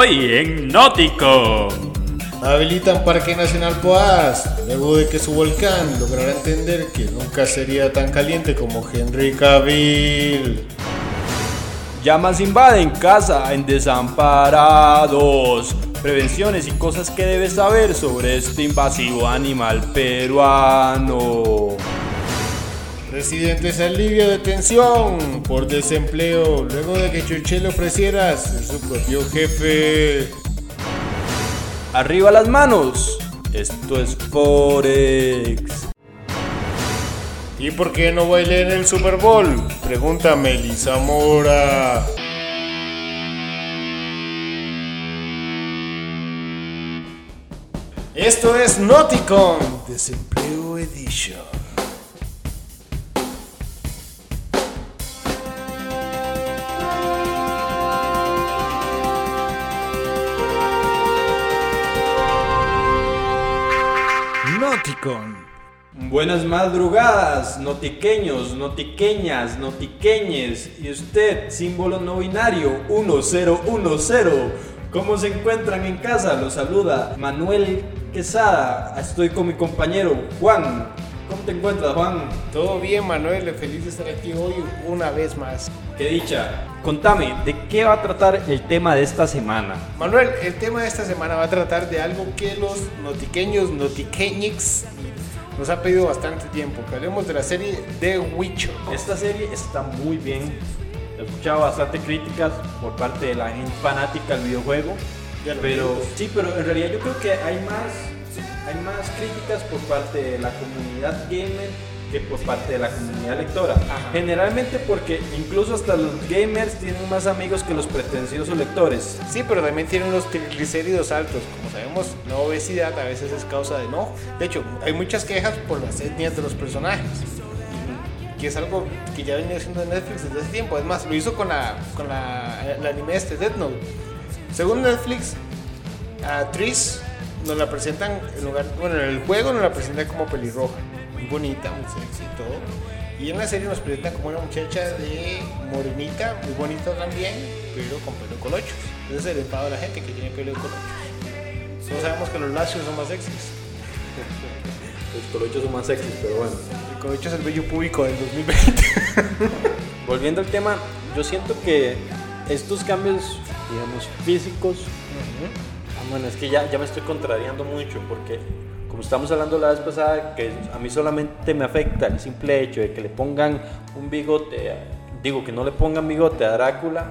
Hoy en Nótico. Habilitan Parque Nacional Poás, luego de que su volcán lograra entender que nunca sería tan caliente como Henry Cavill. Llamas invaden casa en desamparados. Prevenciones y cosas que debes saber sobre este invasivo animal peruano. Residentes alivio de tensión por desempleo luego de que Churchill ofreciera ser su propio jefe. Arriba las manos. Esto es Forex. ¿Y por qué no bailé en el Super Bowl? Pregunta Melissa Mora. Esto es Nauticon Desempleo Edition. Buenas madrugadas, notiqueños, notiqueñas, notiqueñes. Y usted, símbolo no binario 1010. ¿Cómo se encuentran en casa? Los saluda Manuel Quesada. Estoy con mi compañero Juan. ¿Cómo te encuentras, Juan? Todo bien, Manuel. Feliz de estar aquí hoy una vez más. Qué dicha. Contame, ¿de qué va a tratar el tema de esta semana? Manuel, el tema de esta semana va a tratar de algo que los notiqueños, notiqueñix, nos ha pedido bastante tiempo. Que hablemos de la serie The Witcher. Esta serie está muy bien. He escuchado bastante críticas por parte de la gente fanática del videojuego. Pero sí, pero en realidad yo creo que hay más, hay más críticas por parte de la comunidad gamer que por parte de la comunidad lectora. Ajá. Generalmente porque incluso hasta los gamers tienen más amigos que los pretenciosos lectores. Sí, pero también tienen unos triglicéridos altos. Como sabemos, la obesidad a veces es causa de no. De hecho, hay muchas quejas por las etnias de los personajes. Que es algo que ya venía haciendo Netflix desde hace tiempo. Es más, lo hizo con la, con la, el anime este, Death Note. Según Netflix, a Tris nos la presentan en lugar, bueno, en el juego nos la presentan como pelirroja, muy bonita, muy sexy y todo. Y en la serie nos presentan como una muchacha de morenita, muy bonita también, pero con pelo de colochos. Entonces el enfado de la gente que tiene pelo de colochos. Todos sabemos que los lacios son más sexys. Los colochos son más sexys, pero bueno. El colocho es el vello público del 2020. Volviendo al tema, yo siento que estos cambios, digamos, físicos, bueno, es que ya, ya me estoy contrariando mucho porque como estamos hablando la vez pasada, que a mí solamente me afecta el simple hecho de que le pongan un bigote, digo que no le pongan bigote a Drácula,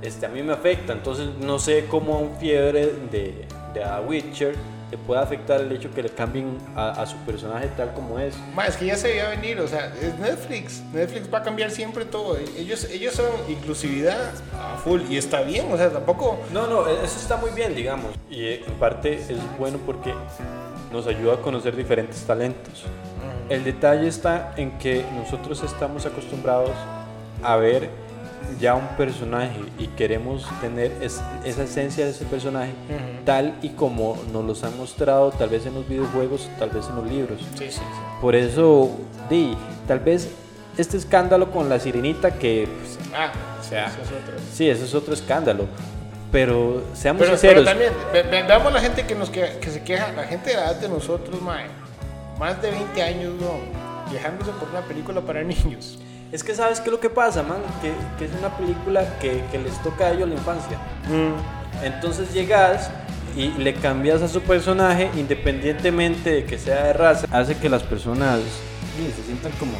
este, a mí me afecta, entonces no sé cómo a un fiebre de, de a Witcher le puede afectar el hecho que le cambien a, a su personaje tal como es. Ma, es que ya se veía venir, o sea, es Netflix. Netflix va a cambiar siempre todo. Ellos, ellos son inclusividad a full y está bien, o sea, tampoco. No, no, e- eso está muy bien, digamos. Y eh, en parte es bueno porque nos ayuda a conocer diferentes talentos. El detalle está en que nosotros estamos acostumbrados a ver ya un personaje y queremos tener es- esa esencia de ese personaje Ujú. tal y como nos los han mostrado tal vez en los videojuegos, tal vez en los libros. Sí, sí, sí. Por eso, di, tal vez este escándalo con la sirenita que, pues, Ah, o sea, eso es otro. sí, eso es otro escándalo. Pero seamos Pero, sinceros. pero también, ve- ve- veamos la gente que, nos que, que se queja, la gente de la edad de nosotros, mae, más de 20 años, no, quejándose por una película para niños. Es que sabes qué es lo que pasa, man, que, que es una película que, que les toca a ellos la infancia. Entonces llegas y le cambias a su personaje independientemente de que sea de raza, hace que las personas sí, se sientan como,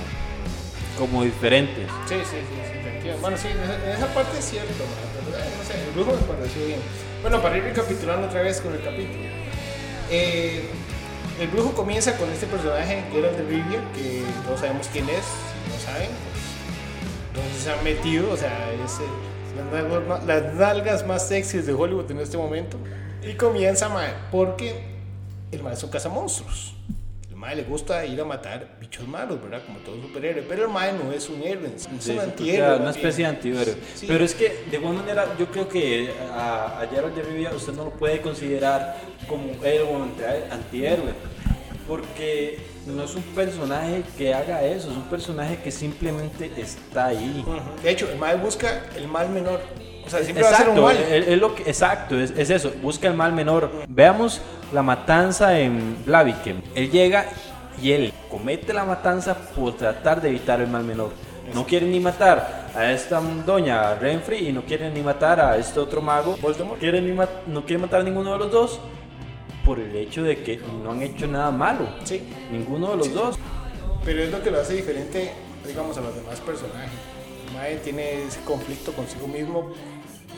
como diferentes. Sí, sí, sí, sí, te entiendo. Bueno, sí, en esa, en esa parte es cierto, mae, pero, eh, no sé, el brujo me pareció bien. Bueno, para ir recapitulando otra vez con el capítulo. Eh, el brujo comienza con este personaje que era el de Rivia, que todos sabemos quién es, si no saben, donde se ha metido, o sea, es eh, las, nalgas más, las nalgas más sexys de Hollywood en este momento. Y comienza, mae, porque el mae es un cazamonstruos. El mae le gusta ir a matar bichos malos, ¿verdad? Como todo superhéroe. Pero el mae no es un héroe, es un Sí, antihéroe. una especie de antihéroe. Sí. Pero es que de alguna manera yo creo que a, a Geralt de Rivia usted no lo puede considerar como héroe o anti- antihéroe. Porque no es un personaje que haga eso, es un personaje que simplemente está ahí. Ujú. De hecho, el mal busca el mal menor. O sea, siempre va a ser un Exacto, mal. es- es lo que- exacto, es, es eso, busca el mal menor. Veamos la matanza en Blaviken. Él llega y él comete la matanza por tratar de evitar el mal menor. No quiere ni matar a esta doña Renfrey y no quiere ni matar a este otro mago. Voldemort. Quiere ni no quiere matar a ninguno de los dos por el hecho de que no han hecho nada malo. Sí. Ninguno de los Sí. dos. Pero es lo que lo hace diferente, digamos, a los demás personajes. Mae tiene ese conflicto consigo mismo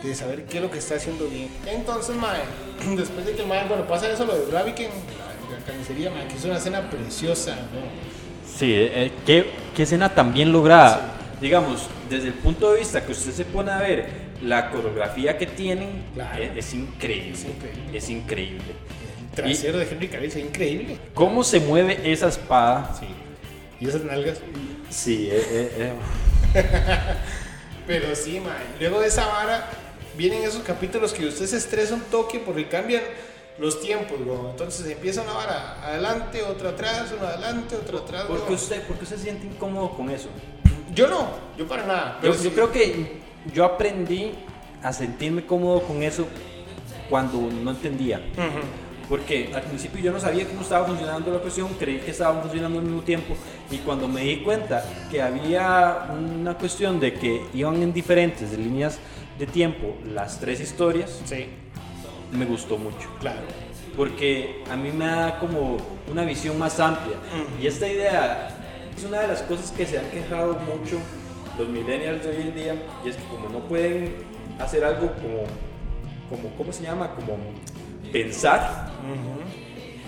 de saber qué es lo que está haciendo bien. Entonces, Mae, después de que Mae, bueno, pasa eso, lo de Braviken, la, la carnicería, Mae, que es una escena preciosa, ¿no? Sí, eh, ¿qué, qué escena tan bien lograda. Digamos, desde el punto de vista que usted se pone a ver la coreografía que tienen, Claro. eh, es, increíble. Es increíble. Es increíble. Trasero de Henry Cavill es increíble. ¿Cómo se mueve esa espada? Sí. Y esas nalgas. Sí, eh, eh, eh, Pero sí, Mae. Luego de esa vara, vienen esos capítulos que usted se estresa un toque porque cambian los tiempos, ¿no? Entonces empieza una vara adelante, otra atrás, una adelante, otra atrás. ¿Por qué usted, por qué usted se siente incómodo con eso? Yo no, yo para nada. Yo, Pero yo sí- creo que yo aprendí a sentirme cómodo con eso cuando no entendía. Ujú. Porque al principio yo no sabía cómo estaba funcionando la cuestión, creí que estaban funcionando al mismo tiempo y cuando me di cuenta que había una cuestión de que iban en diferentes líneas de tiempo las tres historias, Sí, me gustó mucho. claro. Porque a mí me da como una visión más amplia. Mm. Y esta idea es una de las cosas que se han quejado mucho los millennials de hoy en día, y es que como no pueden hacer algo como, como ¿cómo se llama? Como pensar,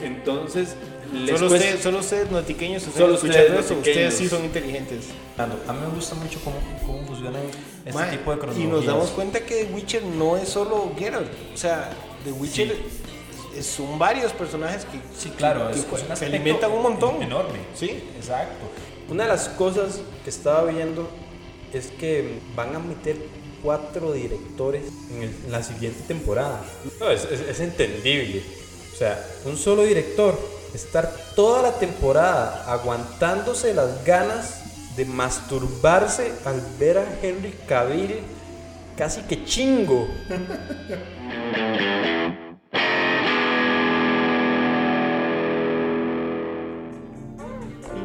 entonces les Solo, cuesta- usted- solo ustedes, notiqueños, ustedes Solo ustedes, notiqueños. ustedes sí son inteligentes. A mí me gusta mucho cómo, cómo funcionan este tipo de y cronologías. nos damos cuenta que The Witcher no es solo Geralt. O sea, The Witcher es- son varios personajes que, Sí, claro, que es, es un se alimentan un montón. Enorme. Sí. Exacto. Una de las cosas que estaba viendo es que van a meter cuatro directores En, la siguiente temporada. Es, entendible. O sea, un solo director estar toda la temporada aguantándose las ganas de masturbarse al ver a Henry Cavill casi que chingo.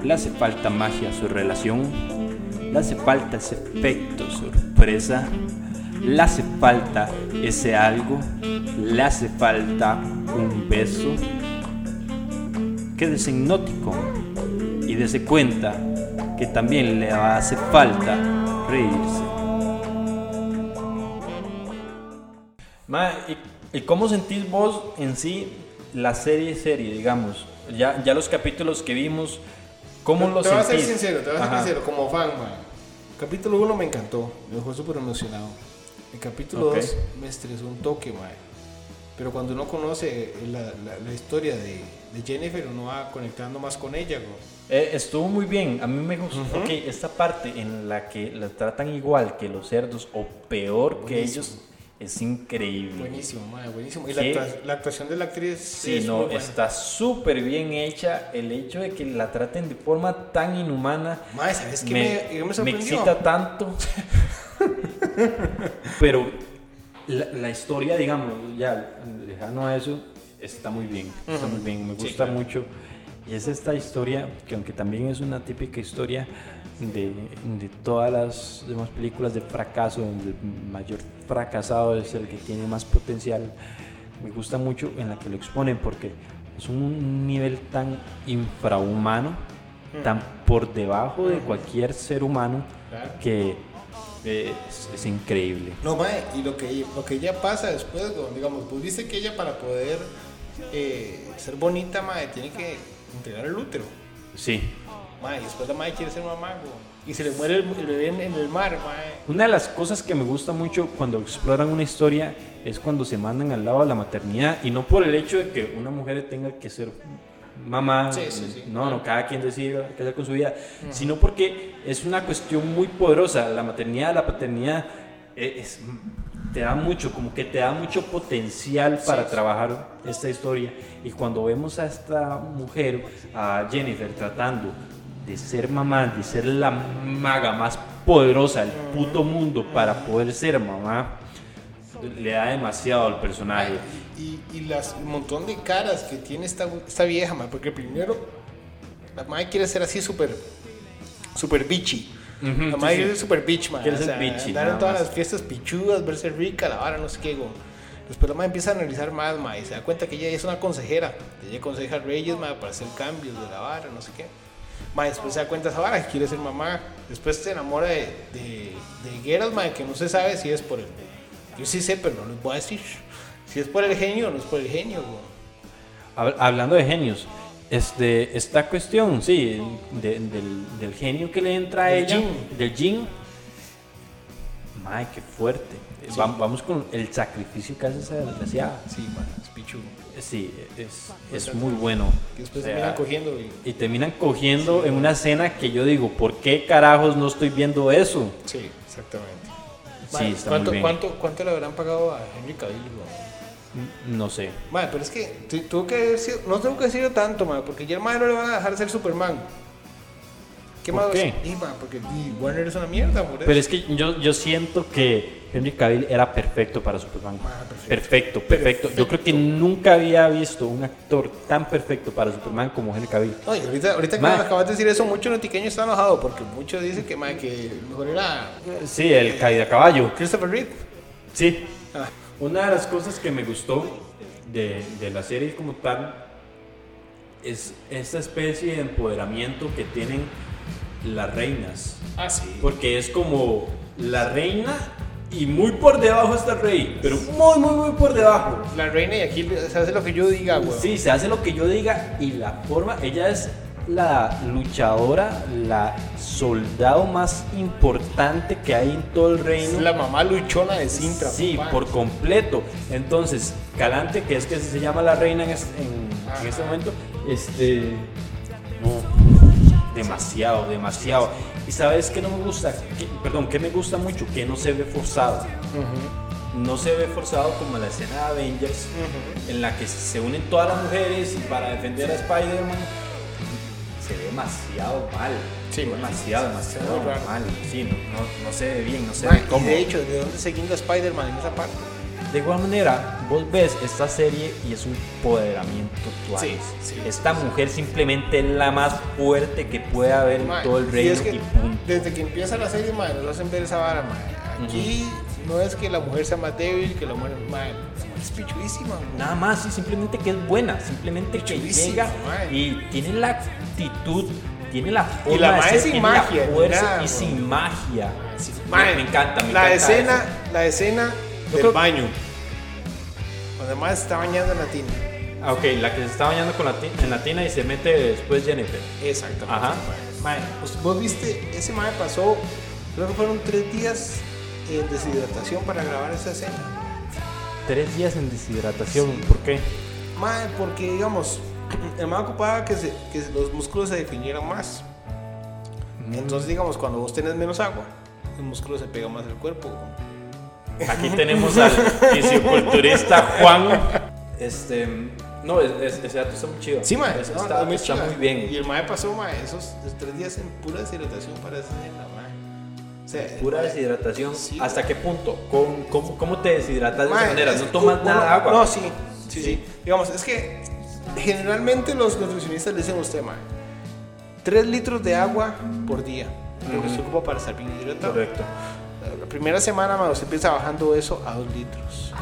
Le hace falta magia a su relación, le hace falta ese efecto le hace falta ese algo, le hace falta un beso. Quédese hipnótico y dese cuenta que también le hace falta reírse. Ma, ¿y, y cómo sentís vos en sí la serie serie, digamos? Ya, ya los capítulos que vimos, ¿cómo te, los te voy a ser sentís? sincero, te voy a ser Ajá. sincero, como fan, man. Capítulo 1 me encantó, me dejó súper emocionado. El capítulo Ok. 2 me estresó un toque, man. Pero cuando uno conoce la, la- la historia de, de Jennifer, uno va conectando más con ella. Eh, estuvo muy bien, a mí me gustó Ujú. que esta parte en la que la tratan igual que los cerdos o peor que ellos es increíble. Buenísimo, man, buenísimo. Y la, actua- la actuación de la actriz Sí, es no, muy buena. está súper bien hecha. El hecho de que la traten de forma tan inhumana Mae, ¿sabes qué me, me, me excita tanto. Pero la, la historia, digamos, ya lejano a eso, está muy bien. Está muy bien, me Sí, gusta claro. mucho. Y es esta historia, que aunque también es una típica historia de, de todas las demás películas de fracaso, donde el mayor fracasado es el que tiene más potencial, me gusta mucho en la que lo exponen porque es un nivel tan infrahumano, tan por debajo de cualquier ser humano, que es, es increíble. No, mae, y lo que, lo que ella pasa después, digamos, pues viste que ella para poder eh, ser bonita, mae, tiene que entregar el útero. Sí. Mae, y después la mae quiere ser mamá, güey. Y se le muere el, el bebé en, en el mar, mae. Una de las cosas que me gusta mucho cuando exploran una historia es cuando se mandan al lado de la maternidad y no por el hecho de que una mujer tenga que ser mamá, Sí, sí, sí. no, no, cada quien decide qué hacer con su vida, sino porque es una cuestión muy poderosa. La maternidad, la paternidad eh, es- te da mucho, como que te da mucho potencial para sí. trabajar esta historia. Y cuando vemos a esta mujer, a Jennifer, tratando de ser mamá, de ser la maga más poderosa del puto mundo para poder ser mamá, le da demasiado al personaje. Y, y las un montón de caras que tiene esta, esta vieja, mae, porque primero la madre quiere ser así súper súper bitchy. La madre sí. quiere ser súper bitch, man. Quiere o ser bitchy, Andar en todas más. las fiestas pichudas, verse rica, la vara, no sé qué, go. Después la madre empieza a analizar más, ma, y se da cuenta que ella es una consejera. Ella aconseja a Reyes, ma, para hacer cambios de la vara, no sé qué. Ma, después se da cuenta de esa vara que quiere ser mamá. Después se enamora de, de, de Geralt, ma, que no se sabe si es por el... Yo sí sé, pero no les voy a decir. Si es por el genio o no es por el genio. Hab- Hablando de genios, este, esta cuestión, sí, de- del, del genio que le entra a Del ella, del Jin. Ay, qué fuerte. Sí. Va- Vamos con el sacrificio que hace esa desgraciada. Sí, ma, es pichudo. Sí, es, es muy bueno. Que después O sea, terminan cogiendo y... y terminan cogiendo en una escena que yo digo, ¿por qué carajos no estoy viendo eso? Sí, exactamente. Sí, Ma, está ¿cuánto, muy bien. ¿cuánto, ¿Cuánto le habrán pagado a Henry Cavill, go? N- No sé. Madre, pero es que tu- tuvo que haber sido- no tengo que decirlo tanto, madre, porque ya el madre no le van a dejar ser Superman. ¿Qué ¿Por más? qué? Porque Warner es una mierda, por eso. Pero es que yo, yo siento que Henry Cavill era perfecto para Superman. Ah, perfecto. perfecto, perfecto. Yo creo que nunca había visto un actor tan perfecto para Superman como Henry Cavill. No, y ahorita, ahorita que acabas de decir eso, mucho notiqueño está enojado porque muchos dicen que, mejor era Sí, el caída a caballo. Christopher Reeve. Sí. Ah, Una de las cosas que me gustó de, de la serie como tal es esta especie de empoderamiento que tienen las reinas. ah, sí. Porque es como la reina y muy por debajo está el rey, pero muy, muy, muy por debajo. La reina y aquí se hace lo que yo diga, güey. Sí, se hace lo que yo diga y la forma, ella es la luchadora, la soldado más importante que hay en todo el reino. Es la mamá luchona de Sintra. Sí, papá. por completo. Entonces, Calante, que es que se llama la reina en- en este momento, este. Demasiado, demasiado. Y sabes que no me gusta, Que- perdón, que me gusta mucho, que no se ve forzado. No se ve forzado como la escena de Avengers, en la que se unen todas las mujeres y para defender a Spider-Man. Se ve demasiado mal. Sí, demasiado, demasiado raro. mal. Sí, no, no, no se ve bien, no se ve y cómodo. de hecho, ¿de dónde se guinda Spider-Man en esa parte? De igual manera, vos ves esta serie y es un empoderamiento total. Sí, sí, Esta mujer simplemente es la más fuerte que puede haber en todo el y reino es que y punto. Desde que empieza la serie, madre, nos hacen ver esa vara, madre. Aquí no es que la mujer sea más débil, que la mujer, madre, es pichudísima, güey. Nada más, sí, simplemente que es buena, simplemente que llega y tiene la actitud, tiene la forma la de ser, sin tiene magia, la fuerza nada, y sin magia. Me- encanta, me la encanta escena, eso. la escena del creo- baño. Donde más se está bañando en la tina. Ah, ok, la que se está bañando con la ti- en la tina y se mete después Jennifer. Exactamente. Ajá. Mae, pues, vos viste, ese mae pasó, creo que fueron tres días en deshidratación para grabar esa escena. Tres días en deshidratación, ¿por qué? Mae, porque digamos, el mae ocupaba que, se- que los músculos se definieran más. Entonces, digamos, cuando vos tenés menos agua, el músculo se pega más al cuerpo. Aquí tenemos al fisioculturista Juan. Este, no, es- es- ese dato está muy chido. Sí, mae, Eso no, está, muy está chiva. muy bien. Y el mae pasó, mae, esos, tres días en pura deshidratación para esa escena, mae. O sea, Pura mae- deshidratación. Sí, ¿Hasta qué punto? ¿Cómo, cómo, cómo te deshidratas de esa manera? es- ¿No tomas nada de agua? No, sí, sí, sí. Digamos, es que generalmente los nutricionistas le dicen a usted, mae, 3 litros de agua por día. Lo que se ocupa para estar bien hidratado. Correcto. La primera semana, mae, usted empieza bajando eso a 2 litros.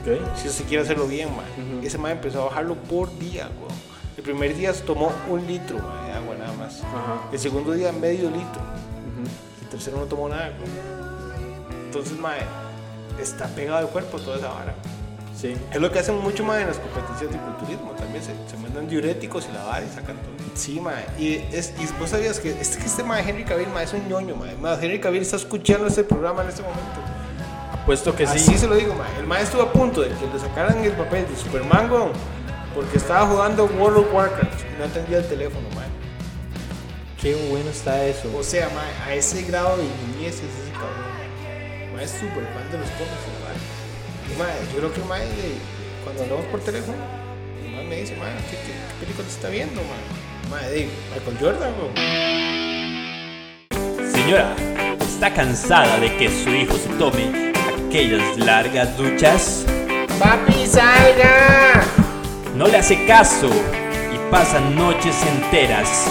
Ok. Si usted quiere hacerlo bien, mae. Ujú. Ese mae empezó a bajarlo por día, weón. El primer día tomó un litro de agua nada más. El segundo día medio litro. El tercero no tomó nada, weón. Entonces, mae, está pegado al cuerpo toda esa vara. Sí. Es lo que hacen mucho más en las competencias de culturismo. También se, se mandan diuréticos y la vara y sacan todo. Sí, mae. Y, es, y vos sabías que este, que este mae Henry Cavill, mae, es un ñoño, mae. Mae, Henry Cavill está escuchando este programa en este momento. Puesto que sí. Así se lo digo, mae. El mae estuvo a punto de que le sacaran el papel de Superman, weón, porque estaba jugando World of Warcraft y no atendía el teléfono, mae. Qué bueno está eso. O sea, mae, a ese grado de niñez es ese cabrón. Mae, es súper fan de los cómics, mae. Y mae, yo creo que el mae, cuando hablamos por teléfono, el mae me dice, mae, ¿qué, qué, qué película está viendo, mae? Digo, Michael Jordan. Señora, ¿está cansada de que su hijo se tome aquellas largas duchas? ¡Papi, salga! No le hace caso y pasa noches enteras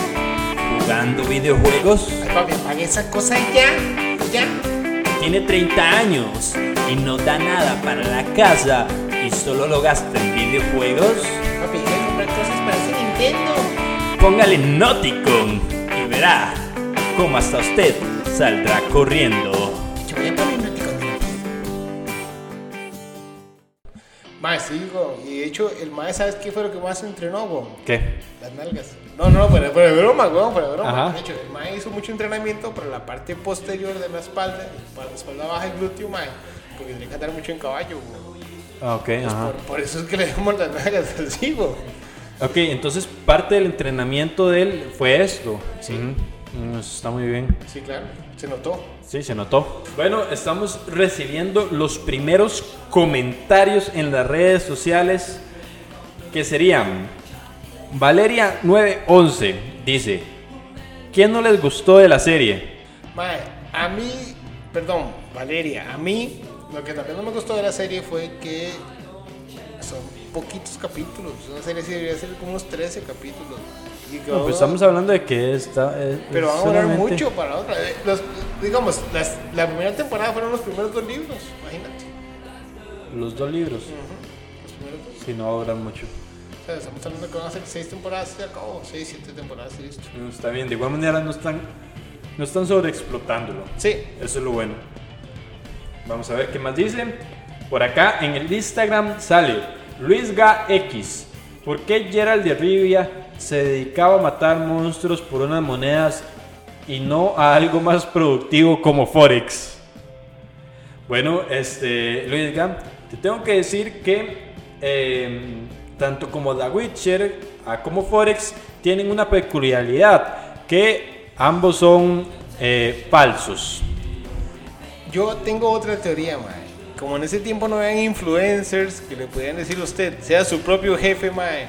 jugando videojuegos. Ay, papi, apague esa cosa ya. Ya. Tiene 30 años y no da nada para la casa y solo lo gasta en videojuegos. Póngale Noticon y verá cómo hasta usted saldrá corriendo. Yo voy a poner. Mae, sí, y de hecho, el mae, ¿sabes qué fue lo que más entrenó, güey? ¿Qué? Las nalgas. No, no, fuera, fuera de broma, weón, fuera de broma. Ajá. De hecho, el mae hizo mucho entrenamiento para la parte posterior de la espalda, para la espalda baja y glúteo, mae, porque tenía que andar mucho en caballo, weón. Ah, Ok, ajá. Por, por eso es que le damos las nalgas así, weón. Ok, entonces parte del entrenamiento de él fue esto. Sí. Mm, eso está muy bien. Sí, claro, se notó. Sí, se notó. Bueno, estamos recibiendo los primeros comentarios en las redes sociales que serían Valeria 911 dice, ¿quién no les gustó de la serie? Mae, a mí, perdón, Valeria, a mí lo que también no me gustó de la serie fue que son poquitos capítulos. Una serie sí debería ser como unos 13 capítulos. No, pues estamos hablando de que está... eh, Pero es van a durar solamente- mucho para otra. Eh, los- digamos, las- la primera temporada fueron los primeros dos libros, imagínate. Los dos libros, si no va a durar mucho. O sea, estamos hablando que van a ser seis temporadas y acabó. Seis, siete temporadas y listo. Mm, Está bien, de igual manera no están, no están sobreexplotándolo. Sí, Eso es lo bueno. Vamos a ver qué más dicen. Por acá en el Instagram sale LuisGaX. ¿Por qué Gerald de Rivia se dedicaba a matar monstruos por unas monedas y no a algo más productivo como Forex? Bueno, este, Luis Gam, te tengo que decir que eh, tanto como The Witcher a como Forex tienen una peculiaridad que ambos son eh, falsos. yo tengo otra teoría, mae. Como en ese tiempo no habían influencers que le podían decir a usted, sea su propio jefe, mae.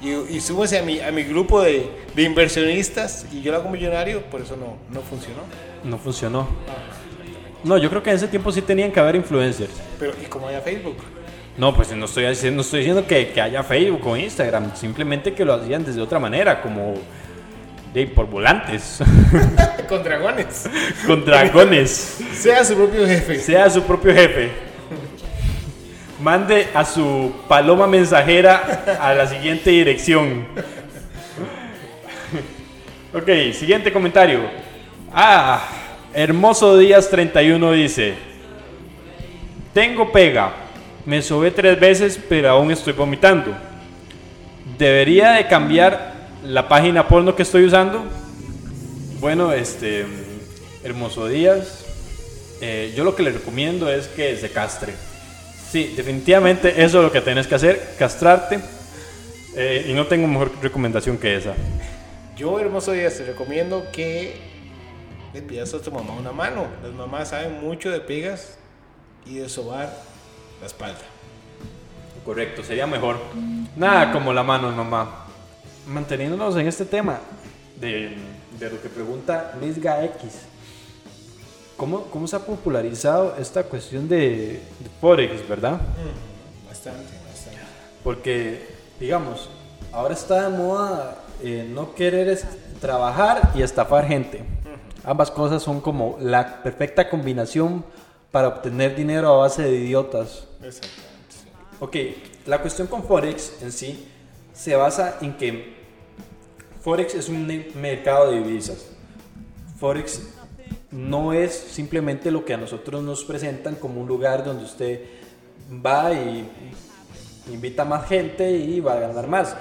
Y, y súbase a mi, a mi grupo de, de inversionistas y yo lo hago millonario, por eso no, no funcionó. No funcionó. No, yo creo que en ese tiempo sí tenían que haber influencers. Pero, ¿y como haya Facebook? No, pues no estoy diciendo, no estoy diciendo que, que haya Facebook o Instagram, simplemente que lo hacían desde otra manera, como de, por volantes, Con dragones. con dragones. Sea su propio jefe. sea su propio jefe. Mande a su paloma mensajera a la siguiente dirección. Ok, siguiente comentario. Ah, Hermoso Díaz 31 dice: Tengo pega, me sobé tres veces, pero aún estoy vomitando. ¿Debería de cambiar la página porno que estoy usando? Bueno, este, Hermoso Díaz, eh, yo lo que le recomiendo es que se castre. Sí, definitivamente eso es lo que tienes que hacer, castrarte. Eh, y no tengo mejor recomendación que esa. Yo, hermoso día, te recomiendo que le pidas a tu mamá una mano. Las mamás saben mucho de pegas y de sobar la espalda. Correcto, sería mejor. Nada como la mano, mamá. Manteniéndonos en este tema de, de lo que pregunta Lisga X. ¿Cómo, ¿Cómo se ha popularizado esta cuestión de, de Forex, verdad? Bastante, bastante. Porque, digamos, ahora está de moda eh, no querer es- trabajar y estafar gente. Ambas cosas son como la perfecta combinación para obtener dinero a base de idiotas. Exactamente. Ok, la cuestión con Forex en sí se basa en que Forex es un mercado de divisas. Forex no es simplemente lo que a nosotros nos presentan como un lugar donde usted va y invita a más gente y va a ganar más.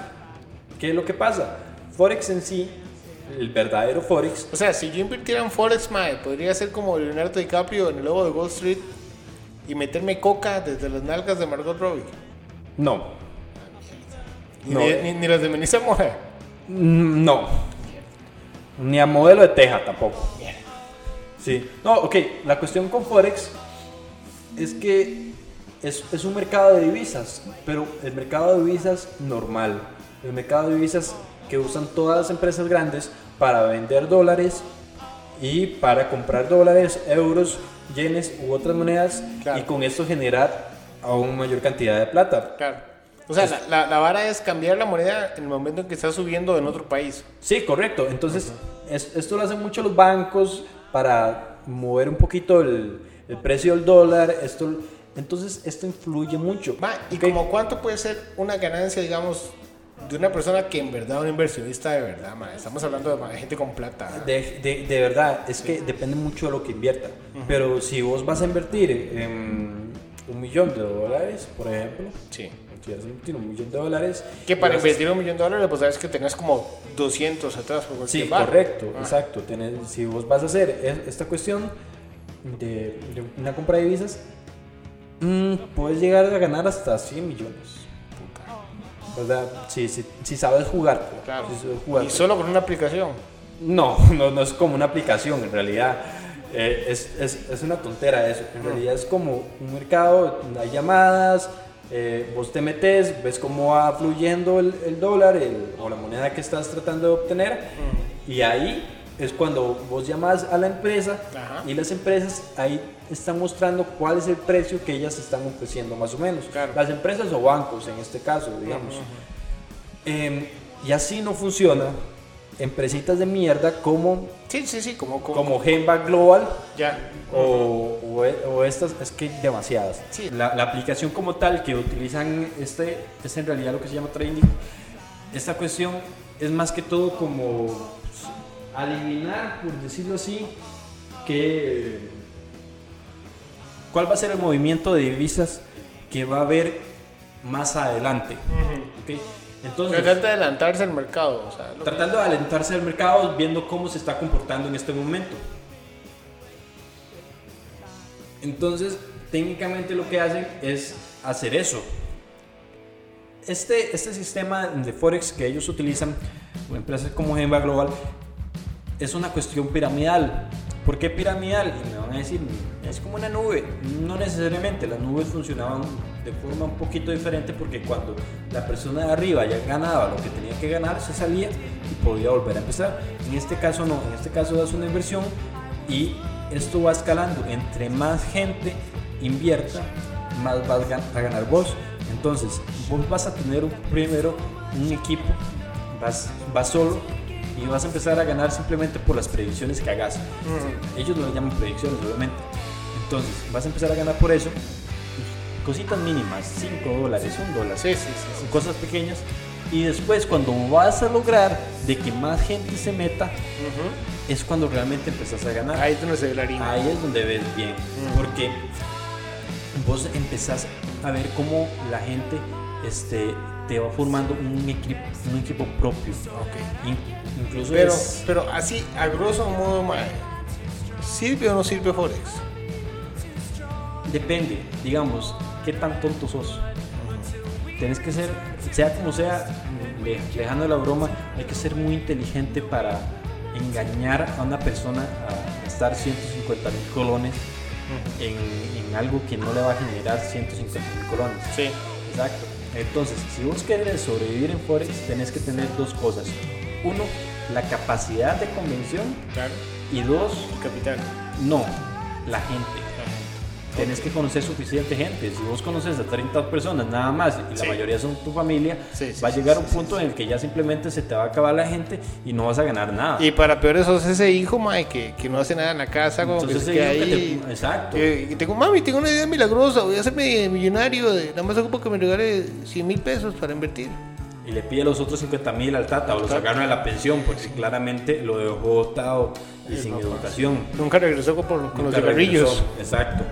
¿Qué es lo que pasa? Forex en sí, el verdadero Forex, O sea, si yo invirtiera en Forex, mae, podría ser como Leonardo DiCaprio en el lobo de Wall Street y meterme coca desde las nalgas de Margot Robbie. no. Ni, No. de- ni, ni las de Melissa Mora. Mm, No. Ni a modelo de teja tampoco. Sí. No, ok. La cuestión con Forex es que es, es un mercado de divisas, pero el mercado de divisas normal. El mercado de divisas que usan todas las empresas grandes para vender dólares y para comprar dólares, euros, yenes u otras monedas Claro. y con esto generar aún mayor cantidad de plata. Claro. O sea, la, la- la vara es cambiar la moneda en el momento en que está subiendo en otro país. Sí, correcto. Entonces, es- esto lo hacen mucho los bancos para mover un poquito el, el precio del dólar. Esto, entonces, esto influye mucho. ¿y Ok. como cuánto puede ser una ganancia, digamos, de una persona que en verdad es un inversionista de verdad, ma? Estamos hablando de ma, gente con plata. De, de- de verdad, es que depende mucho de lo que invierta. Pero si vos vas a invertir en un millón de dólares, por ejemplo, Sí. Si vas a invertir un millón de dólares... Que para invertir un millón de dólares, pues sabes que tenés como 200 atrás por cualquier Sí, vara. correcto, Ah. exacto. Tenés- si vos vas a hacer es- esta cuestión de, de una compra de divisas, mm, puedes llegar a ganar hasta 100 millones. ¿Verdad? Si, si, si sabes jugar. Claro. Si sabes jugar. Y solo con una aplicación. No, no, no es como una aplicación, en realidad. eh, es, es, es una tontera eso. En realidad es como un mercado, hay llamadas, eh, vos te metes, ves cómo va fluyendo el, el dólar el- o la moneda que estás tratando de obtener, y ahí es cuando vos llamas a la empresa Ajá. y las empresas ahí están mostrando cuál es el precio que ellas están ofreciendo más o menos. Claro. Las empresas o bancos en este caso, digamos. Em, y así no funciona. Empresitas de mierda como, Sí, sí, sí, como... como, como Global Ya. o, o, o estas, es que demasiadas. Sí. La, la aplicación como tal que utilizan este es en realidad lo que se llama trading. Esta cuestión es más que todo como adivinar, por decirlo así, que cuál va a ser el movimiento de divisas que va a haber más adelante. Entonces, de adelantarse al mercado. O sea, tratando de alentarse al mercado, viendo cómo se está comportando en este momento. Entonces, técnicamente lo que hacen es hacer eso. Este, este sistema de Forex que ellos utilizan, o empresas como Gemba Global, es una cuestión piramidal. ¿Por qué piramidal? Y me van a decir, es como una nube. No necesariamente, las nubes funcionaban de forma un poquito diferente porque cuando la persona de arriba ya ganaba lo que tenía que ganar, se salía y podía volver a empezar. En este caso no, en este caso das una inversión y esto va escalando. Entre más gente invierta, más vas a ganar vos. Entonces, vos vas a tener un- primero un equipo, vas, vas solo y vas a empezar a ganar simplemente por las predicciones que hagas. Ellos lo llaman predicciones, obviamente. Entonces, vas a empezar a ganar por eso. Cositas mínimas, 5 dólares, 1 dólar, Sí, sí, sí. cosas pequeñas. Y después, cuando vas a lograr de que más gente se meta, es cuando realmente empezás a ganar. Ahí es donde se ve la harina. Ahí es donde ves bien, porque vos empezás a ver cómo la gente este, te va formando un equipo, un equipo propio. In- incluso Pero, es- pero así, a grosso modo, ¿sirve o no sirve Forex? Depende, digamos, qué tan tonto sos. Tienes que ser, sea como sea, le- lejano de la broma, hay que ser muy inteligente para engañar a una persona a gastar 150 mil colones en, en algo que no le va a generar 150 mil colones. Sí. Exacto. Entonces, si vos querés sobrevivir en Forex, tenés que tener dos cosas. Uno, la capacidad de convención Claro. y dos, Capital. no, la gente. Tenés que conocer suficiente gente. Si vos conoces a 30 personas nada más y la Sí. mayoría son tu familia, Sí, sí, va a llegar un punto en el que ya simplemente se te va a acabar la gente y no vas a ganar nada. Y para peor eso es ese hijo, mae, que, que no hace nada en la casa, como Entonces, que se queda hijo que ahí. te- exacto. Eh, y tengo, mami, tengo una idea milagrosa, voy a hacerme millonario, de, nada más ocupo que me regale 100 mil pesos para invertir. Y le pide los otros 50 mil al tata o lo sacaron de la pensión porque claramente lo dejó botado y sin educación. Nunca regresó con, por- con los Nunca cigarrillos. Exacto.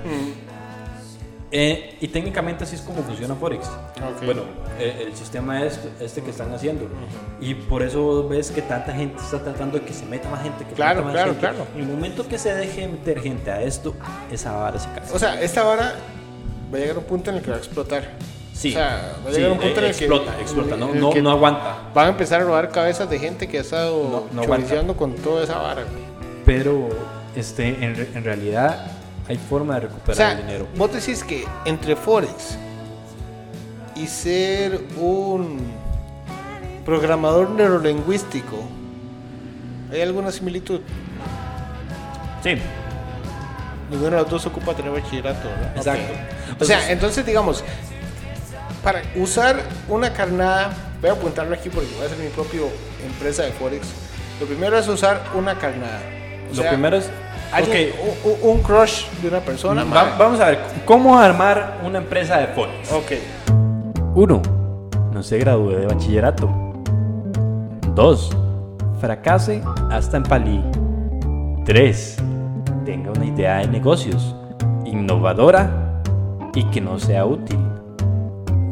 Eh, y técnicamente así es como funciona Forex. Ok. Bueno, eh, el sistema es este que están haciendo. Y por eso ves que tanta gente está tratando de que se meta más gente. Que Claro, más claro, gente. claro. En el momento que se deje meter gente a esto, esa vara se cae. O sea, esta vara va a llegar a un punto en el que va a explotar. Sí, O sea, va a sí, llegar a un punto eh, en el que. explota, explota, no, no, no aguanta. Van a empezar a robar cabezas de gente que ha estado No, con toda esa vara. Pero este, en, en realidad hay forma de O recuperar sea, el dinero. vos decís que entre Forex y ser un programador neurolingüístico, ¿hay alguna similitud? Sí. Ninguno de los dos ocupa tener bachillerato, ¿verdad? Exacto. O sea, entonces digamos, para usar una carnada, voy a apuntarlo aquí porque voy a hacer mi propia empresa de Forex. Lo primero es usar una carnada. O Lo sea, primero es. alguien- un, crush de una persona. va- vamos a ver, ¿cómo armar una empresa de Forex? Ok. 1. No se gradúe de bachillerato. 2. Fracase hasta en Palí. 3. Tenga una idea de negocios innovadora y que no sea útil.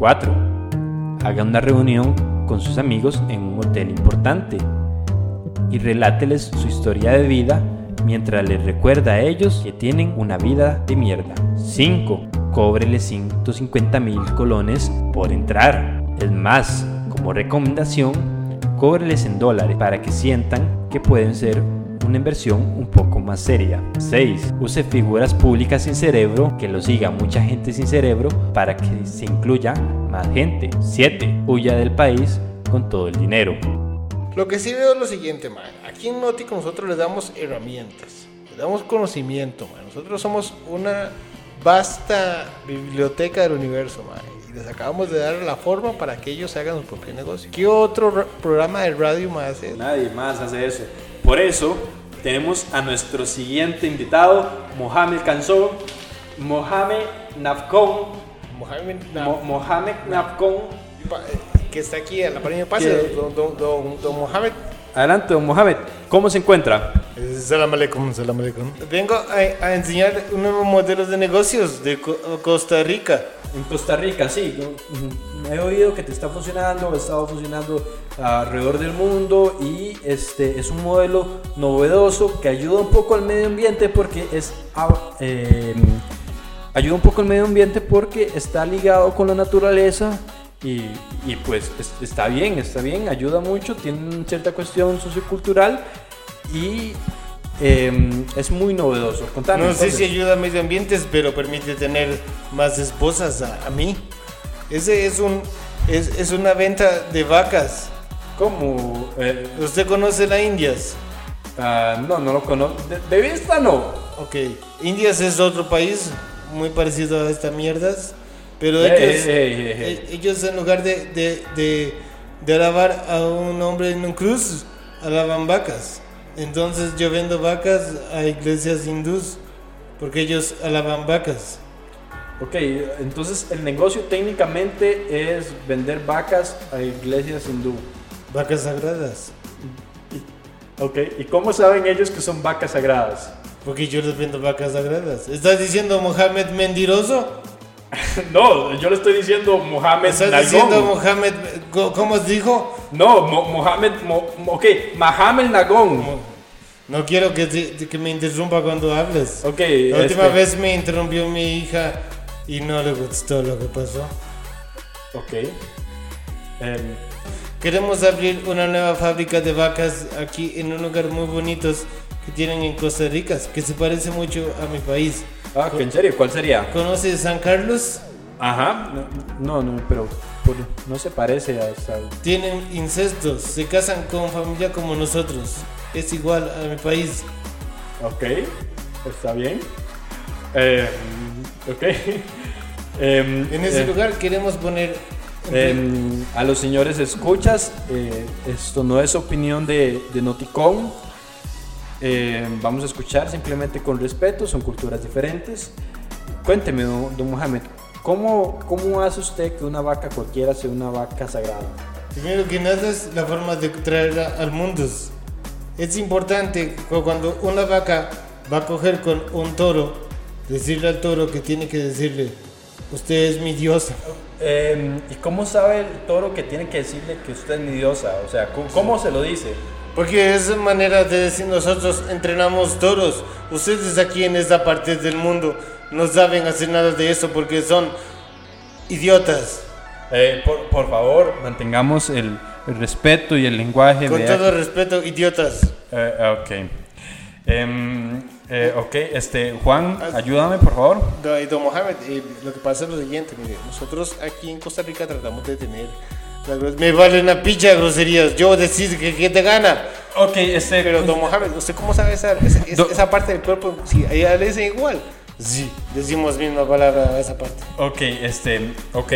4. Haga una reunión con sus amigos en un hotel importante y reláteles su historia de vida mientras les recuerda a ellos que tienen una vida de mierda. 5. Cóbreles 150 mil colones por entrar. Es más, como recomendación, cóbreles en dólares para que sientan que pueden ser una inversión un poco más seria. 6. Use figuras públicas sin cerebro, que lo siga mucha gente sin cerebro para que se incluya más gente. 7. Huya del país con todo el dinero. Lo que sí veo es lo siguiente, man. Aquí en Nótico nosotros les damos herramientas, les damos conocimiento, man. Nosotros somos una vasta biblioteca del universo, man. Y les acabamos de dar la forma para que ellos hagan su propio negocio. ¿Qué otro ra- programa de radio más hace? Nadie más hace eso. Por eso tenemos a nuestro siguiente invitado, Mohamed Cansó, Mohamed Nafcon, Mohamed Na- Mo- Mohamed Nafcon. pa- eh, que está aquí a la par de pase, don, don, don- don Mohamed. Adelante, don Mohamed. ¿Cómo se encuentra? Salam aleikum, salam aleikum. Vengo a, a enseñar un nuevo modelo de negocios de Co- Costa Rica. En Costa Rica, sí. yo, He oído que te está funcionando, ha estado funcionando alrededor del mundo y este es un modelo novedoso que ayuda un poco al medio ambiente porque es ah, eh, ayuda un poco al medio ambiente porque está ligado con la naturaleza y, y, pues es- está bien, está bien, ayuda mucho, tiene cierta cuestión sociocultural y em, es muy novedoso. Contame, No sé entonces. si ayuda a medio ambientes, pero permite tener más esposas a, a mí. Ese es un es, es una venta de vacas. ¿Cómo? Eh, ¿Usted conoce la Indias? Ah, no, no lo conozco. De, de vista no. Ok. Indias es otro país muy parecido a estas mierdas, pero Ey, ellos, ey. e- ellos en lugar de, de, de, de alabar a un hombre en un cruz, alaban vacas. Entonces yo vendo vacas a iglesias hindús, porque ellos alaban vacas. Ok, entonces el negocio técnicamente es vender vacas a iglesias hindú. Vacas sagradas. Ok, ¿y cómo saben ellos que son vacas sagradas? Porque yo les vendo vacas sagradas. ¿Estás diciendo Mohamed mentiroso? no, yo le estoy diciendo Mohamed ¿Estás Nalgón. diciendo Mohamed... ¿Cómo dijo? No, Mo- Mohamed, Mo- ok, Mohamed Nagón. No quiero que, te- que me interrumpa cuando hables. Ok, La última este- vez me interrumpió mi hija y no le gustó lo que pasó. Ok. Em, Queremos abrir una nueva fábrica de vacas aquí en un lugar muy bonito que tienen en Costa Rica, que se parece mucho a mi país. ah, ¿en serio? ¿Cuál sería? ¿Conoces San Carlos? Ajá. No, no, pero por- no se parece a esa... Tienen incestos, se casan con familia como nosotros. Es igual a mi país. Ok, está bien. Eh, ok. Em, En ese eh, lugar queremos poner... em, a los señores escuchas, eh, esto no es opinión de, de Noticom. Eh, vamos a escuchar simplemente con respeto, son culturas diferentes. Cuénteme, don, don Mohamed, ¿cómo, ¿cómo hace usted que una vaca cualquiera sea una vaca sagrada? Primero que nada es la forma de traerla al mundo. Es importante cu- cuando una vaca va a coger con un toro, decirle al toro que tiene que decirle, usted es mi diosa. Em, ¿Y cómo sabe el toro que tiene que decirle que usted es mi diosa? O sea, ¿cómo, cómo se lo dice? Porque es manera de decir nosotros entrenamos toros. Ustedes aquí en esta parte del mundo no saben hacer nada de eso porque son idiotas. Eh, por, por favor, mantengamos el, el respeto y el lenguaje. Con todo respeto, idiotas. Eh, ok. Eh, ok, este, Juan, ayúdame, por favor. Don Mohamed, eh, lo que pasa es lo siguiente, mire, nosotros aquí en Costa Rica tratamos de tener... Me vale una picha de groserías, yo decir que, que te gana. Ok, este. Pero, don Mohamed, ¿usted cómo sabe esa, esa, esa- parte del cuerpo? Sí, a ella le dicen igual. Sí, decimos misma palabra a esa parte. Ok, este. Ok.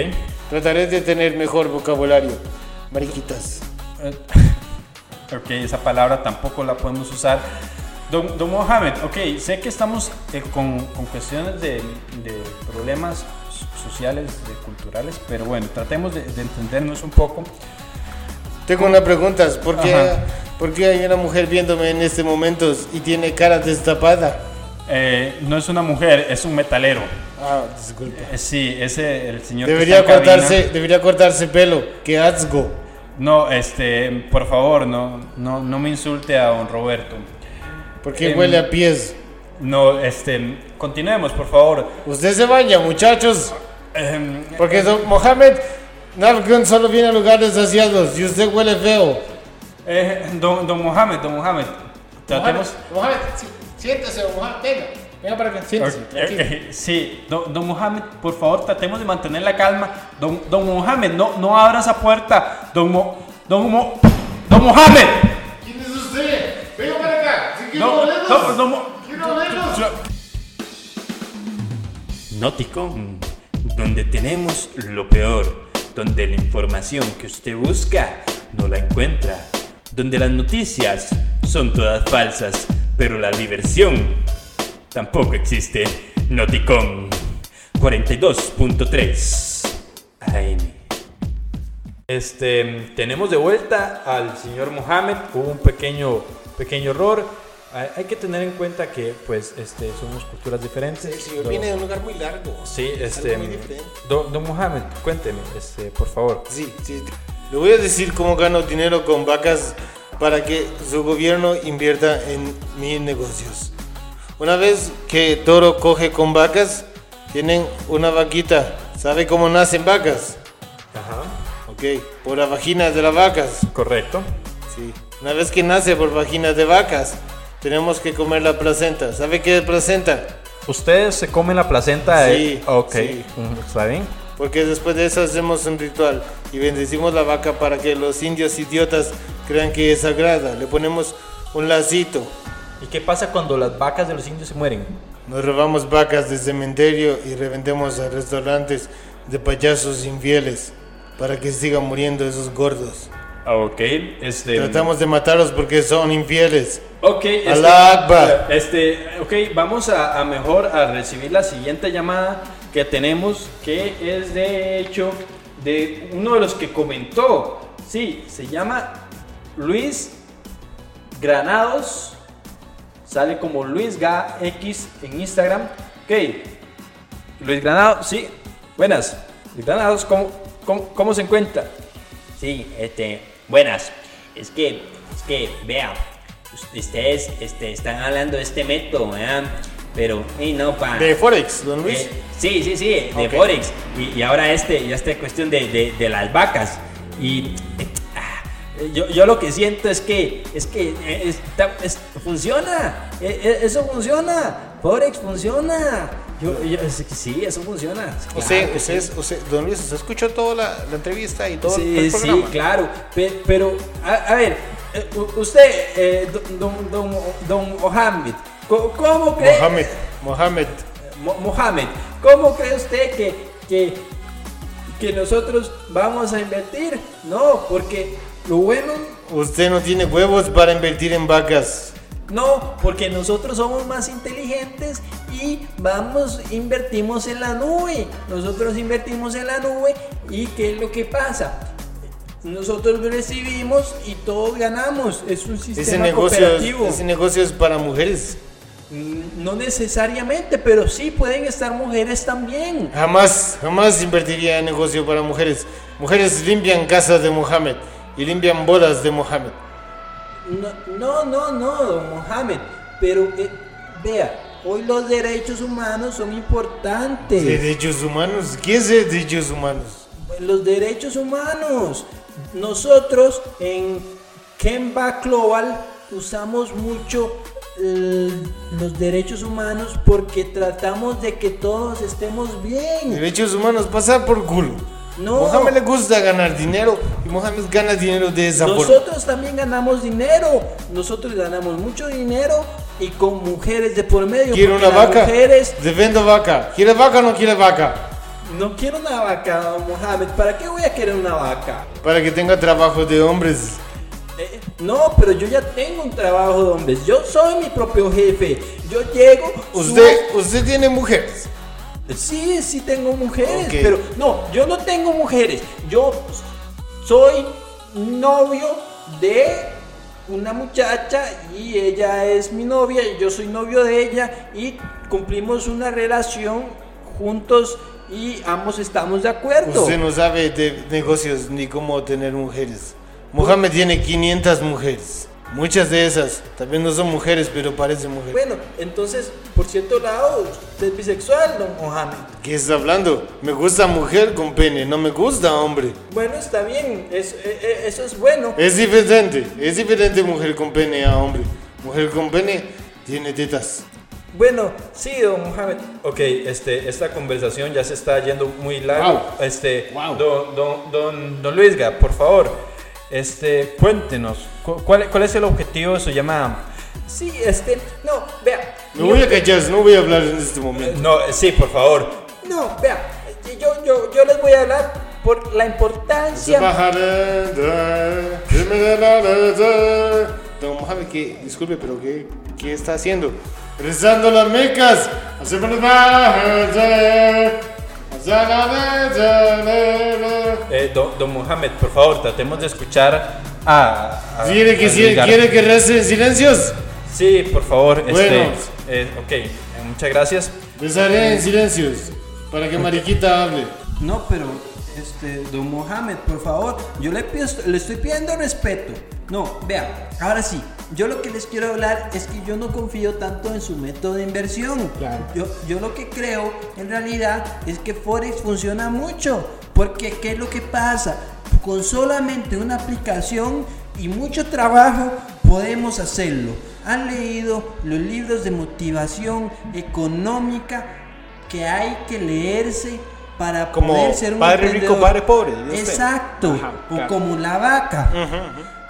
Trataré de tener mejor vocabulario. Mariquitas. Ok, esa palabra tampoco la podemos usar. Don, don Mohamed, ok, sé que estamos eh, con, con cuestiones de, de problemas so- sociales, de culturales, pero bueno, tratemos de, de entendernos un poco. Tengo una pregunta. ¿Por qué. ¿Por qué hay una mujer viéndome en este momento y tiene cara destapada? Eh, no es una mujer, es un metalero. Ah, disculpe. Eh, sí, ese el señor. que Debería está en cabina. cortarse, debería cortarse pelo. Qué asco. No, este, por favor, no, no, no me insulte a don Roberto. Porque Em, huele a pies. No, este, continuemos, por favor. Usted se baña, muchachos. Ehm, Porque don Mohamed Nalgun solo viene a lugares asiados y usted huele feo. eh, don, don Mohamed, don Mohamed, tratemos. Mohamed, sí, siéntese, don Mohamed. Venga, venga para acá, siéntese. Tranquilo. eh, sí, don, don Mohamed, por favor, tratemos de mantener la calma. Don, don Mohamed, no, no abra esa puerta. Don Mo, don Mo, don Mohamed. ¿Quién es usted? No, no, Mo- Quiero verlos. Noticon, donde tenemos lo peor, donde la información que usted busca no la encuentra, donde las noticias son todas falsas, pero la diversión tampoco existe. Noticon 42.3 AM. Este, tenemos de vuelta al señor Mohamed. Hubo un pequeño, pequeño error. Hay, que tener en cuenta que, pues, este, somos culturas diferentes. El señor Don- viene de un lugar muy largo. Sí, Es este, muy diferente. don, don Mohamed, cuénteme, este, por favor. Sí, sí. Le voy a decir cómo gano dinero con vacas para que su gobierno invierta en mis negocios. Una vez que Toro coge con vacas, tienen una vaquita. ¿Sabe cómo nacen vacas? Ajá. Ok, por la vagina de las vacas. Correcto. Sí. Una vez que nace por vaginas de vacas, tenemos que comer la placenta. ¿Sabe qué es placenta? ¿Ustedes se comen la placenta? de- Sí, Ok, sí. ¿está bien? Porque después de eso hacemos un ritual y bendecimos la vaca para que los indios idiotas crean que es sagrada. Le ponemos un lacito. ¿Y qué pasa cuando las vacas de los indios se mueren? Nos robamos vacas del cementerio y revendemos a restaurantes de payasos infieles para que sigan muriendo esos gordos. Ok, este... Tratamos de matarlos porque son infieles. Ok, este, Alá este, ok, vamos a, a mejor a recibir la siguiente llamada que tenemos, que es de hecho de uno de los que comentó. Sí, se llama Luis Granados. Sale como Luis GX en Instagram. Ok, Luis Granados, sí, buenas. Luis Granados, ¿cómo, cómo, cómo se encuentra? Sí, este, buenas. Es que, es que, vea, ustedes este, están hablando de este método, ¿verdad? Pero, y no, pa. De Forex, don Luis. Eh, sí, sí, sí, de. Forex. Y, y ahora este, ya esta cuestión de, de- de las vacas. Y eh, ah, yo, yo lo que siento es que, es que eh, está- es- funciona. Eh, eh, eso funciona. Forex funciona. Yo, yo- es que sí, eso funciona. Claro usted, sí. usted- don Luis, ¿usted escuchó toda la, la entrevista y todo Sí, el sí, programa? claro. Pe- Pero, a, a ver, eh, usted, eh, don, don, don, Mohamed, ¿cómo cree? Mohamed, Mohamed. Mo- Mohamed, ¿cómo cree usted que, que, que nosotros vamos a invertir? No, porque lo bueno, Usted no tiene huevos para invertir en vacas. No, porque nosotros somos más inteligentes y vamos, invertimos en la nube. Nosotros invertimos en la nube y ¿qué es lo que pasa? Nosotros recibimos y todos ganamos. Es un sistema Ese negocio, cooperativo. ese negocio es para mujeres. Mm, No necesariamente, pero sí pueden estar mujeres también. Jamás, jamás invertiría en negocio para mujeres. Mujeres limpian casas de Mohamed y limpian bolas de Mohamed. No, no, no, no, don Mohamed. Pero eh, vea, hoy los derechos humanos son importantes. Derechos humanos. ¿Qué es de derechos humanos? Los derechos humanos. Nosotros en Kemba Global usamos mucho eh, los derechos humanos porque tratamos de que todos estemos bien. Derechos humanos, pasar por culo. No. Mohamed le gusta ganar dinero y Mohamed gana dinero de esa forma. Nosotros también ganamos dinero. Nosotros ganamos mucho dinero y con mujeres de por medio. ¿Quiere porque una vaca? Mujeres, Te vendo vaca. ¿Quiere vaca o no quiere vaca? no quiero una vaca, Mohamed. ¿Para qué voy a querer una vaca? Para que tenga trabajo de hombres. Eh, no, pero yo ya tengo un trabajo de hombres. Yo soy mi propio jefe. Yo llego. Usted, usted tiene mujeres. Sí, sí tengo mujeres, pero no, yo no tengo mujeres. Yo soy novio de una muchacha y ella es mi novia y yo soy novio de ella y cumplimos una relación juntos y ambos estamos de acuerdo. Usted no sabe de negocios ni cómo tener mujeres. Mohamed tiene 500 mujeres. Muchas de esas también no son mujeres, pero parecen mujeres. Bueno, entonces, por cierto lado, usted es bisexual, don Mohamed. ¿Qué está hablando? Me gusta mujer con pene, no me gusta hombre. Bueno, está bien, es- eh, eh, eso es bueno. Es diferente, es diferente mujer con pene a hombre. Mujer con pene tiene tetas. Bueno, sí, don Mohamed. Ok, este, esta conversación ya se está yendo muy largo. Wow. Este, Wow. don, don, don, don Luisga, por favor, este, cuéntenos, cu- ¿cuál, ¿cuál es el objetivo de su llamada? Sí, este, no, vea. Me voy a callar, no voy a hablar en este momento. No, sí, por favor. No, vea, yo, yo, yo les voy a hablar por la importancia. Don Mohamed, que, disculpe, pero ¿qué, qué está haciendo? Rezando las mecas. Eh, don, don Mohamed, por favor, tratemos de escuchar a... a- ¿Quiere que, a si- Luisga. ¿Quiere que rece en silencios? Sí, por favor, este, Bueno. eh, ok, eh, muchas gracias. Rezaré en silencios para que Mariquita hable. No, pero, este, don Mohamed, por favor, yo le, pido, le estoy pidiendo respeto. No, vea, ahora sí, yo lo que les quiero hablar es que yo no confío tanto en su método de inversión. Claro. Yo, yo lo que creo en realidad es que Forex funciona mucho. Porque, ¿qué es lo que pasa? Con solamente una aplicación y mucho trabajo podemos hacerlo. ¿Han leído los libros de motivación económica que hay que leerse para Como poder ser un Padre Rico? Padre Pobre. Exacto. Ajá, o como la vaca.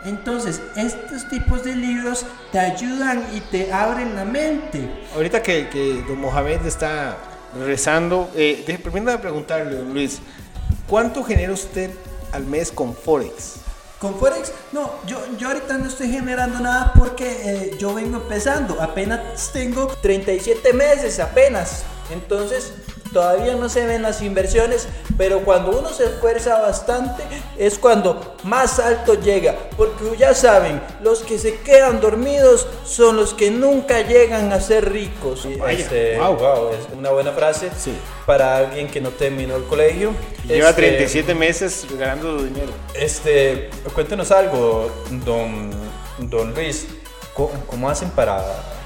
Entonces, estos tipos de libros te ayudan y te abren la mente. Ahorita que, que don Mohamed está rezando, eh, permítame preguntarle, don Luis, ¿cuánto genera usted al mes con Forex? Con Forex, no, yo, yo ahorita no estoy generando nada porque eh, yo vengo empezando. Apenas tengo 37 meses, apenas. Entonces, todavía no se ven las inversiones, pero cuando uno se esfuerza bastante es cuando más alto llega. Porque ya saben, los que se quedan dormidos son los que nunca llegan a ser ricos. Este, wow. wow, es una buena frase Sí. para alguien que no terminó el colegio. Lleva Este, 37 meses ganando dinero. Este, cuéntenos algo, don, don Luis. ¿Cómo, cómo hacen para,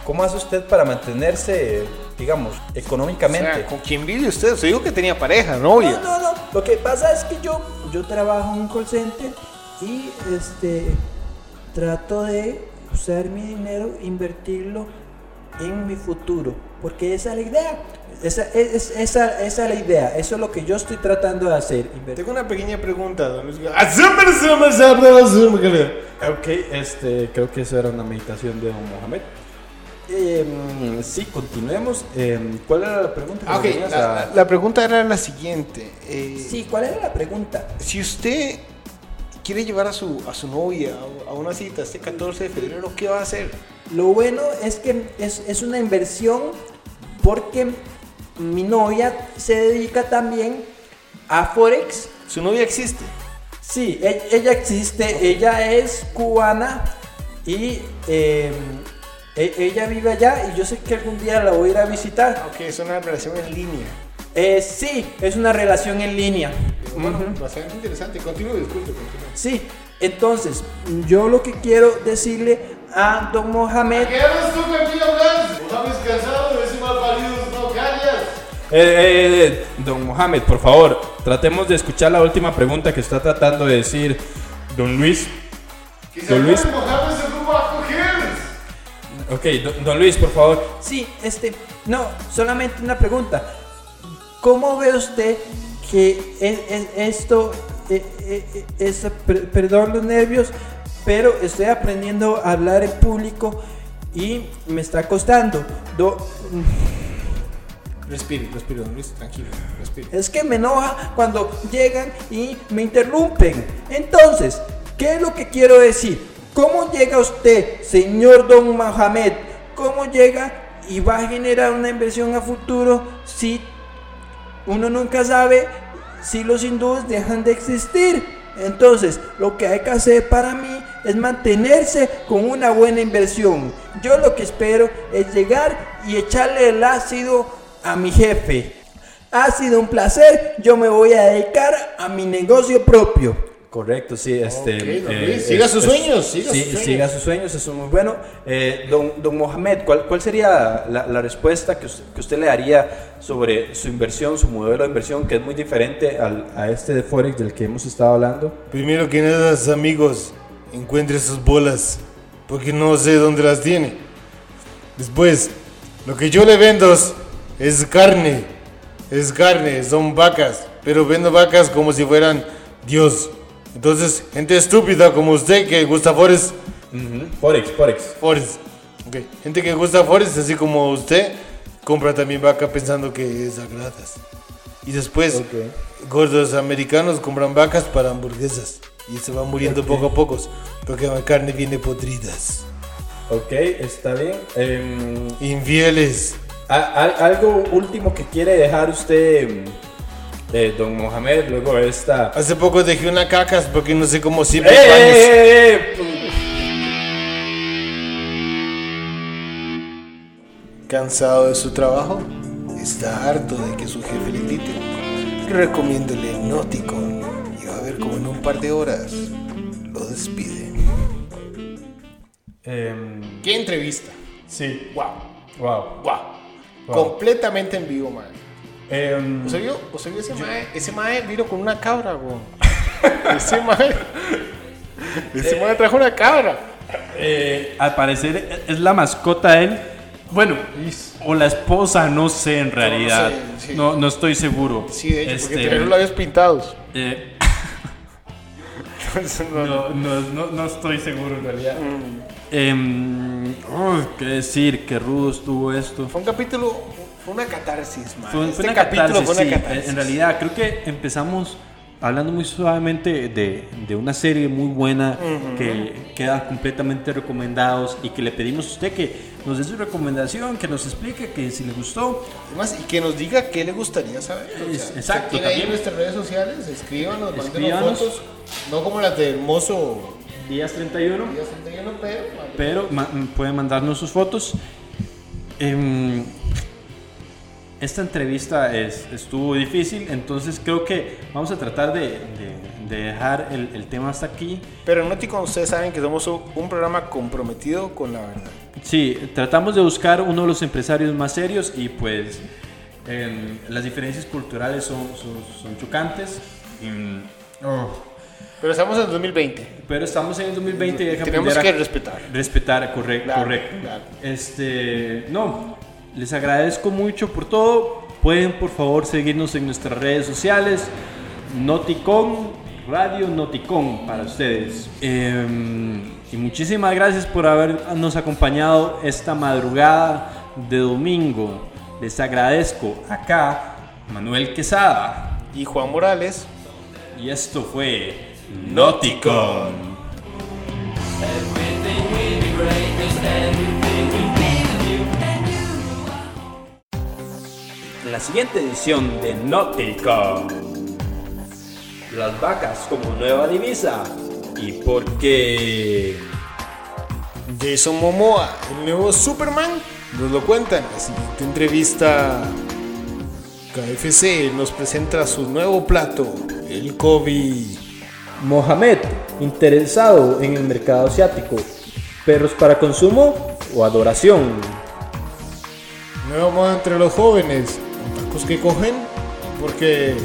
cómo hace usted para mantenerse, digamos, O económicamente? sea, ¿con quién vive usted? Usted dijo que tenía pareja, novia. No, no, no. Lo que pasa es que yo, yo trabajo en un call center y este trato de usar mi dinero, invertirlo en mi futuro. Porque esa es la idea. Esa es, es- esa, esa es la idea. Eso es lo que yo estoy tratando de hacer. invertir. Tengo una pequeña pregunta, don Luis. Ah, Ok, este, creo que eso era una meditación de don Mohamed. Em, sí, continuemos. Em, ¿Cuál era la pregunta? que Ah, ok, me tenías la, a- la- la pregunta era la siguiente. eh, Sí, ¿cuál era la pregunta? Si usted quiere llevar a su, a su novia a una cita este 14 de febrero, ¿qué va a hacer? Lo bueno es que es, es una inversión porque mi novia se dedica también a Forex. Su novia existe. Sí, e- ella existe, ella es cubana y eh, e- ella vive allá y yo sé que algún día la voy a ir a visitar. Ok, es una relación en línea. Eh, sí, es una relación en línea. Bueno, bastante interesante. Continúe, disculpe, continúe. Sí, entonces yo lo que quiero decirle a don Mohamed ¿Qué hablas tú, Camilo Blanc? ¿Mohamed cansado de ese mal parido no callas? Eh, eh, eh, don Mohamed, por favor, tratemos de escuchar la última pregunta que está tratando de decir don Luis. Que Don Luis. Mohamed Ok, don, don Luis, por favor. Sí, este, no, solamente una pregunta. ¿Cómo ve usted que es, es- esto, eh, es, per- perdón los nervios, pero estoy aprendiendo a hablar en público y me está costando. Do- Respire, respire, don Luis, tranquilo, respire. es que me enoja cuando llegan y me interrumpen. Entonces, ¿qué es lo que quiero decir? ¿Cómo llega usted, señor Don Mohamed? ¿Cómo llega y va a generar una inversión a futuro si uno nunca sabe si los hindúes dejan de existir? Entonces, lo que hay que hacer para mí es mantenerse con una buena inversión. Yo lo que espero es llegar y echarle el ácido a mi jefe. Ha sido un placer, yo me voy a dedicar a mi negocio propio. Correcto, sí, este... Luis, siga sus sueños, siga sí, sus sueños. siga sus sueños, eso es muy bueno. Eh, don, don Mohamed, ¿cuál, cuál sería la, la respuesta que usted, que usted le daría sobre su inversión, su modelo de inversión, que es muy diferente al- a este de Forex del que hemos estado hablando? Primero que nada, amigos, encuentre sus bolas, porque no sé dónde las tiene. Después, lo que yo le vendo es- es carne, es carne, son vacas, pero vendo vacas como si fueran Dios. Entonces, gente estúpida como usted que gusta Forest, Forex, Forex. Forest. ok, Gente que gusta Forest, así como usted, compra también vaca pensando que es sagradas. Y después, gordos americanos compran vacas para hamburguesas. Y se van muriendo poco a poco, porque la carne viene podridas. Ok, está bien. Em, Infieles. a- a- algo último que quiere dejar usted, eh, don Mohamed, luego de esta... Hace poco dejé una cacas porque no sé cómo ¡Eh, sirve eh, panes. eh, eh! Cansado de su trabajo, está harto de que su jefe le grite. Recomiéndole Nauticon y va a ver como en un par de horas lo despide. Em, ¿Qué entrevista? sí. ¡Wow! Wow. ¡Wow! Completamente en vivo, man. Em, ¿Usted vio? ¿Usted vio ese mae? Ese mae vino con una cabra, weón. ese mae. Ese mae trajo una cabra. Eh, al parecer es la mascota de él. Bueno, o la esposa, no sé en realidad. sé, sí. No, no estoy seguro. Sí, de hecho, Este, porque tenía los labios pintados. eh, no- no, estoy seguro en realidad. Mm. Em, ¿Qué decir? Qué rudo estuvo esto. Fue un capítulo, fue una catarsis, man. Fue, este una capítulo catarsis, fue una sí. catarsis. En realidad, creo que empezamos hablando muy suavemente de, de una serie muy buena que queda completamente recomendados y que le pedimos a usted que nos dé su recomendación, que nos explique que si le gustó. Además, y que nos diga qué le gustaría saber. O sea, exacto, ahí también. nuestras redes sociales, escríbanos, mándenos fotos. No como las de hermoso Días 31. Díaz 31, pero. pero ma- pueden mandarnos sus fotos. Em, esta entrevista es, estuvo difícil, entonces creo que vamos a tratar de, de- de dejar el, el tema hasta aquí. Pero en Nauticon ustedes saben que somos un programa comprometido con la verdad. Sí, tratamos de buscar uno de los empresarios más serios y pues em, las diferencias culturales son, son, son chocantes. Em, Pero estamos en 2020. pero estamos en el 2020 y Tenemos que a- respetar. Respetar, correcto, Claro, correcto. claro. Este, no, les agradezco mucho por todo. Pueden por favor seguirnos en nuestras redes sociales. Noticon, Radio Noticon para ustedes. Em, y muchísimas gracias por habernos acompañado esta madrugada de domingo. Les agradezco acá, Manuel Quesada. Y Juan Morales. Y esto fue Noticon. En la siguiente edición de Nauticon. Las vacas como nueva divisa. ¿Y por qué? Jason Momoa, el nuevo Superman, nos lo cuentan en la siguiente entrevista. KFC nos presenta su nuevo plato, el Kobe. Mohamed, interesado en el mercado asiático. ¿Perros para consumo o adoración? Nueva moda entre los jóvenes, tacos que cogen, porque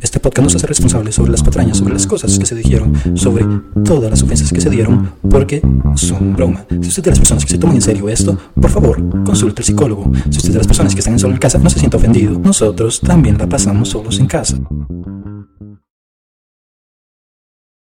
Este podcast no se hace responsable sobre las patrañas, sobre las cosas que se dijeron, sobre todas las ofensas que se dieron, porque son broma. Si usted es de las personas que se toman en serio esto, por favor, consulte al psicólogo. Si usted es de las personas que están en solo en casa, no se sienta ofendido. Nosotros también la pasamos solos en casa.